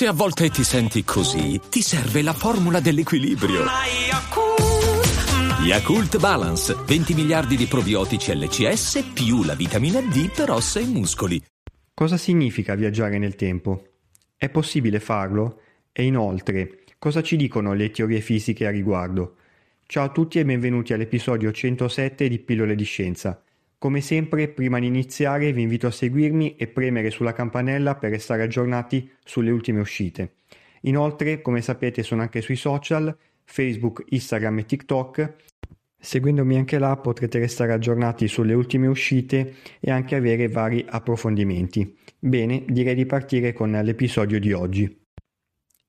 Se a volte ti senti così, ti serve la formula dell'equilibrio. Yakult Balance, 20 miliardi di probiotici LCS più la vitamina D per ossa e muscoli. Cosa significa viaggiare nel tempo? È possibile farlo? E inoltre, cosa ci dicono le teorie fisiche a riguardo? Ciao a tutti e benvenuti all'episodio 107 di Pillole di Scienza. Come sempre, prima di iniziare vi invito a seguirmi e premere sulla campanella per restare aggiornati sulle ultime uscite. Inoltre, come sapete, sono anche sui social, Facebook, Instagram e TikTok. Seguendomi anche là potrete restare aggiornati sulle ultime uscite e anche avere vari approfondimenti. Bene, direi di partire con l'episodio di oggi.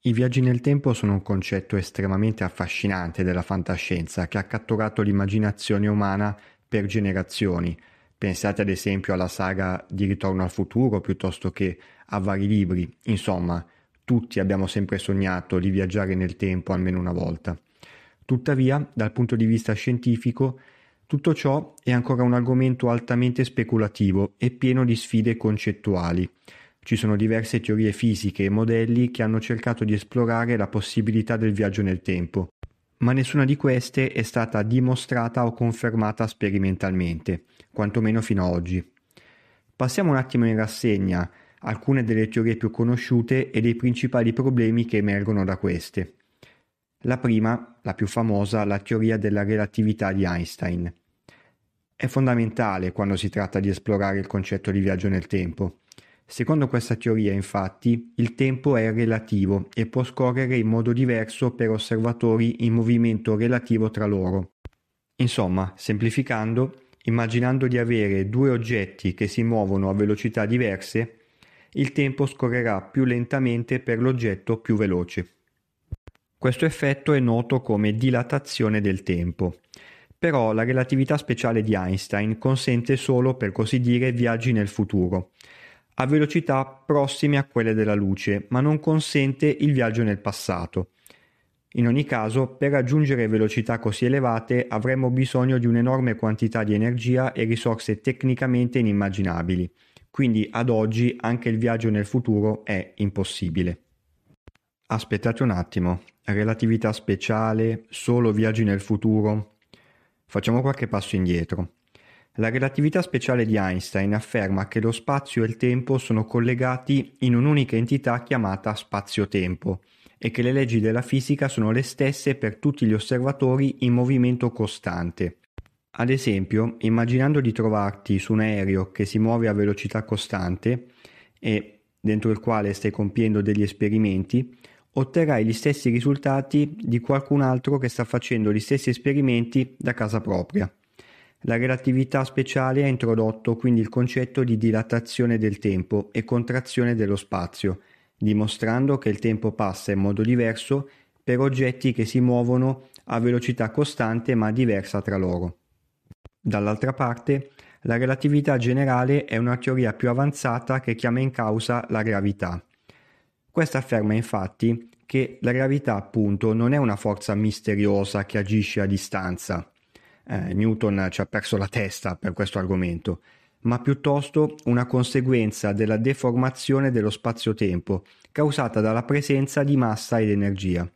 I viaggi nel tempo sono un concetto estremamente affascinante della fantascienza che ha catturato l'immaginazione umana per generazioni. Pensate ad esempio alla saga di Ritorno al futuro piuttosto che a vari libri. Insomma, tutti abbiamo sempre sognato di viaggiare nel tempo almeno una volta. Tuttavia, dal punto di vista scientifico, tutto ciò è ancora un argomento altamente speculativo e pieno di sfide concettuali. Ci sono diverse teorie fisiche e modelli che hanno cercato di esplorare la possibilità del viaggio nel tempo, ma nessuna di queste è stata dimostrata o confermata sperimentalmente, quantomeno fino ad oggi. Passiamo un attimo in rassegna alcune delle teorie più conosciute e dei principali problemi che emergono da queste. La prima, la più famosa, la teoria della relatività di Einstein. È fondamentale quando si tratta di esplorare il concetto di viaggio nel tempo. Secondo questa teoria, infatti, il tempo è relativo e può scorrere in modo diverso per osservatori in movimento relativo tra loro. Insomma, semplificando, immaginando di avere due oggetti che si muovono a velocità diverse, il tempo scorrerà più lentamente per l'oggetto più veloce. Questo effetto è noto come dilatazione del tempo. Però la relatività speciale di Einstein consente solo, per così dire, viaggi nel futuro, a velocità prossime a quelle della luce, ma non consente il viaggio nel passato. In ogni caso, per raggiungere velocità così elevate avremmo bisogno di un'enorme quantità di energia e risorse tecnicamente inimmaginabili, quindi ad oggi anche il viaggio nel futuro è impossibile. Aspettate un attimo, relatività speciale, solo viaggi nel futuro? Facciamo qualche passo indietro. La relatività speciale di Einstein afferma che lo spazio e il tempo sono collegati in un'unica entità chiamata spazio-tempo e che le leggi della fisica sono le stesse per tutti gli osservatori in movimento costante. Ad esempio, immaginando di trovarti su un aereo che si muove a velocità costante e dentro il quale stai compiendo degli esperimenti, otterrai gli stessi risultati di qualcun altro che sta facendo gli stessi esperimenti da casa propria. La relatività speciale ha introdotto quindi il concetto di dilatazione del tempo e contrazione dello spazio, dimostrando che il tempo passa in modo diverso per oggetti che si muovono a velocità costante ma diversa tra loro. Dall'altra parte, la relatività generale è una teoria più avanzata che chiama in causa la gravità. Questa afferma infatti che la gravità appunto non è una forza misteriosa che agisce a distanza, eh, Newton ci ha perso la testa per questo argomento, ma piuttosto una conseguenza della deformazione dello spazio-tempo causata dalla presenza di massa ed energia.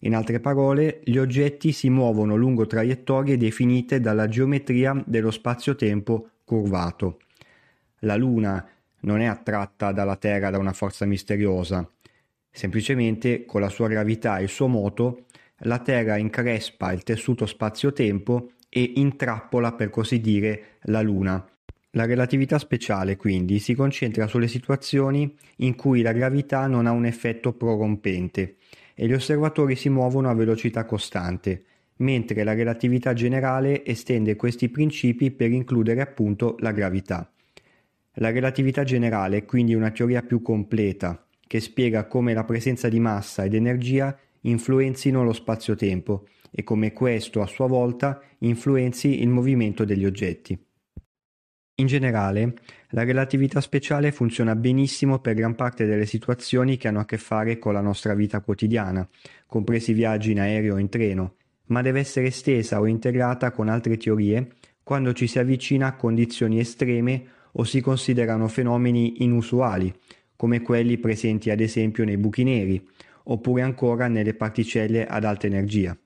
In altre parole, gli oggetti si muovono lungo traiettorie definite dalla geometria dello spazio-tempo curvato. La Luna non è attratta dalla Terra da una forza misteriosa, semplicemente con la sua gravità e il suo moto la Terra increspa il tessuto spazio-tempo e intrappola per così dire la Luna. La relatività speciale quindi si concentra sulle situazioni in cui la gravità non ha un effetto prorompente e gli osservatori si muovono a velocità costante, mentre la relatività generale estende questi principi per includere appunto la gravità. La relatività generale è quindi una teoria più completa che spiega come la presenza di massa ed energia influenzino lo spazio-tempo e come questo a sua volta influenzi il movimento degli oggetti. In generale, la relatività speciale funziona benissimo per gran parte delle situazioni che hanno a che fare con la nostra vita quotidiana, compresi viaggi in aereo o in treno, ma deve essere estesa o integrata con altre teorie quando ci si avvicina a condizioni estreme o si considerano fenomeni inusuali, come quelli presenti ad esempio nei buchi neri, oppure ancora nelle particelle ad alta energia.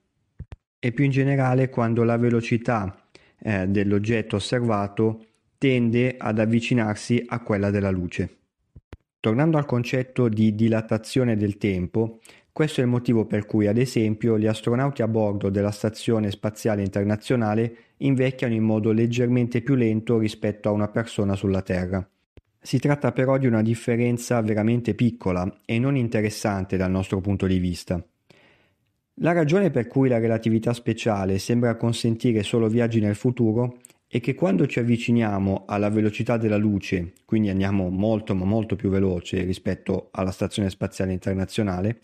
E più in generale quando la velocità eh, dell'oggetto osservato tende ad avvicinarsi a quella della luce. Tornando al concetto di dilatazione del tempo, questo è il motivo per cui, ad esempio, gli astronauti a bordo della Stazione Spaziale Internazionale invecchiano in modo leggermente più lento rispetto a una persona sulla Terra. Si tratta però di una differenza veramente piccola e non interessante dal nostro punto di vista. La ragione per cui la relatività speciale sembra consentire solo viaggi nel futuro è che quando ci avviciniamo alla velocità della luce, quindi andiamo molto ma molto più veloce rispetto alla Stazione Spaziale Internazionale,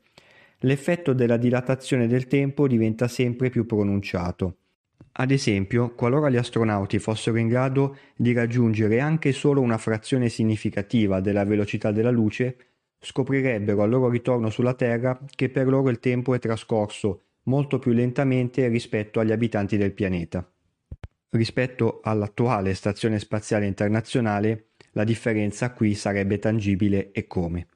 l'effetto della dilatazione del tempo diventa sempre più pronunciato. Ad esempio, qualora gli astronauti fossero in grado di raggiungere anche solo una frazione significativa della velocità della luce, scoprirebbero al loro ritorno sulla Terra che per loro il tempo è trascorso molto più lentamente rispetto agli abitanti del pianeta. Rispetto all'attuale Stazione Spaziale Internazionale, la differenza qui sarebbe tangibile e come.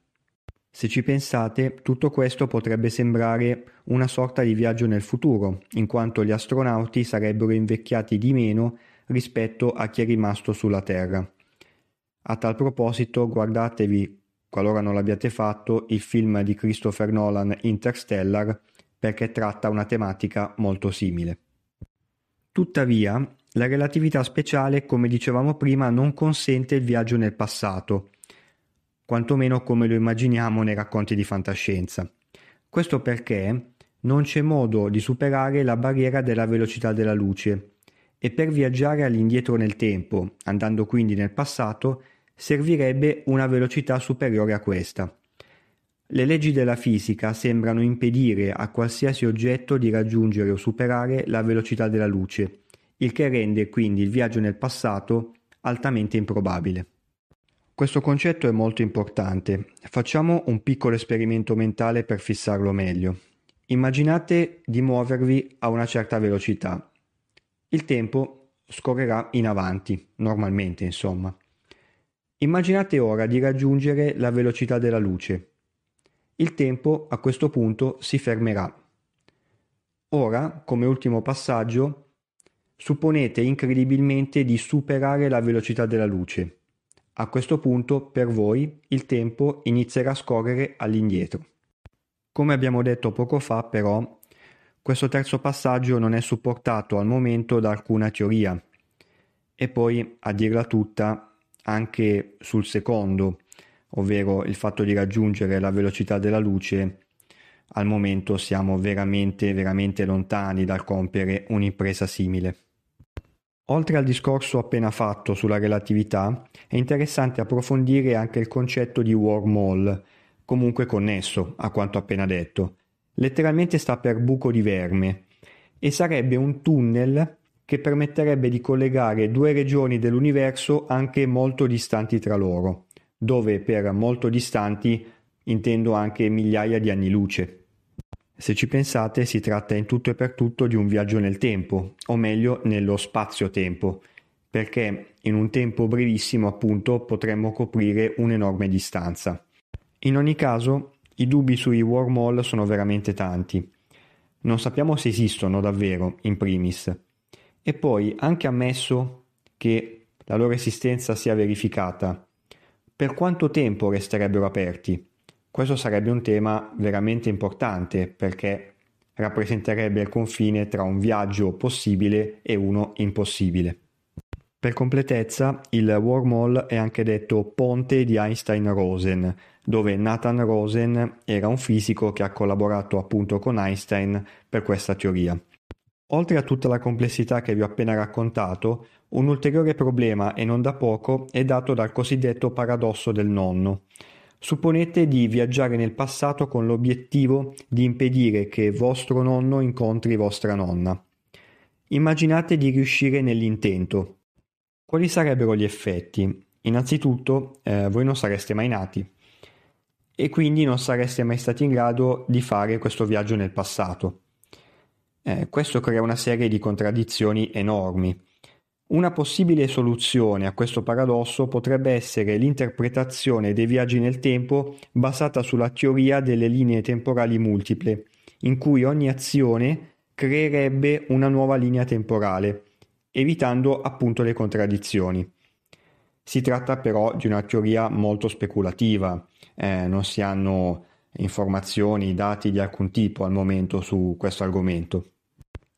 Se ci pensate, tutto questo potrebbe sembrare una sorta di viaggio nel futuro, in quanto gli astronauti sarebbero invecchiati di meno rispetto a chi è rimasto sulla Terra. A tal proposito, guardatevi, qualora non l'abbiate fatto, il film di Christopher Nolan Interstellar, perché tratta una tematica molto simile. Tuttavia, la relatività speciale, come dicevamo prima, non consente il viaggio nel passato, quantomeno come lo immaginiamo nei racconti di fantascienza. Questo perché non c'è modo di superare la barriera della velocità della luce e per viaggiare all'indietro nel tempo, andando quindi nel passato, servirebbe una velocità superiore a questa. Le leggi della fisica sembrano impedire a qualsiasi oggetto di raggiungere o superare la velocità della luce, il che rende quindi il viaggio nel passato altamente improbabile. Questo concetto è molto importante. Facciamo un piccolo esperimento mentale per fissarlo meglio. Immaginate di muovervi a una certa velocità. Il tempo scorrerà in avanti, normalmente insomma. Immaginate ora di raggiungere la velocità della luce. Il tempo a questo punto si fermerà. Ora, come ultimo passaggio, supponete incredibilmente di superare la velocità della luce a questo punto per voi il tempo inizierà a scorrere all'indietro. Come abbiamo detto poco fa però, questo terzo passaggio non è supportato al momento da alcuna teoria e poi, a dirla tutta, anche sul secondo, ovvero il fatto di raggiungere la velocità della luce, al momento siamo veramente, veramente lontani dal compiere un'impresa simile. Oltre al discorso appena fatto sulla relatività, è interessante approfondire anche il concetto di wormhole, comunque connesso a quanto appena detto. Letteralmente sta per buco di verme e sarebbe un tunnel che permetterebbe di collegare due regioni dell'universo anche molto distanti tra loro, dove per molto distanti intendo anche migliaia di anni luce. Se ci pensate si tratta in tutto e per tutto di un viaggio nel tempo, o meglio nello spazio-tempo, perché in un tempo brevissimo appunto potremmo coprire un'enorme distanza. In ogni caso, i dubbi sui wormhole sono veramente tanti. Non sappiamo se esistono davvero, in primis. E poi, anche ammesso che la loro esistenza sia verificata, per quanto tempo resterebbero aperti? Questo sarebbe un tema veramente importante perché rappresenterebbe il confine tra un viaggio possibile e uno impossibile. Per completezza, il wormhole è anche detto ponte di Einstein-Rosen, dove Nathan Rosen era un fisico che ha collaborato appunto con Einstein per questa teoria. Oltre a tutta la complessità che vi ho appena raccontato, un ulteriore problema, e non da poco, è dato dal cosiddetto paradosso del nonno. Supponete di viaggiare nel passato con l'obiettivo di impedire che vostro nonno incontri vostra nonna. Immaginate di riuscire nell'intento. Quali sarebbero gli effetti? Innanzitutto, eh, voi non sareste mai nati e quindi non sareste mai stati in grado di fare questo viaggio nel passato. Eh, questo crea una serie di contraddizioni enormi. Una possibile soluzione a questo paradosso potrebbe essere l'interpretazione dei viaggi nel tempo basata sulla teoria delle linee temporali multiple, in cui ogni azione creerebbe una nuova linea temporale, evitando appunto le contraddizioni. Si tratta però di una teoria molto speculativa, eh, non si hanno informazioni, dati di alcun tipo al momento su questo argomento.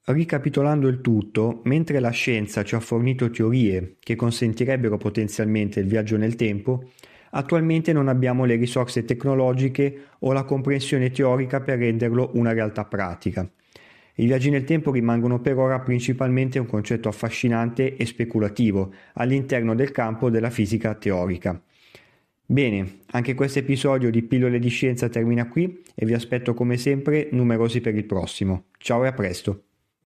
Ricapitolando il tutto, mentre la scienza ci ha fornito teorie che consentirebbero potenzialmente il viaggio nel tempo, attualmente non abbiamo le risorse tecnologiche o la comprensione teorica per renderlo una realtà pratica. I viaggi nel tempo rimangono per ora principalmente un concetto affascinante e speculativo all'interno del campo della fisica teorica. Bene, anche questo episodio di Pillole di Scienza termina qui e vi aspetto come sempre numerosi per il prossimo. Ciao e a presto!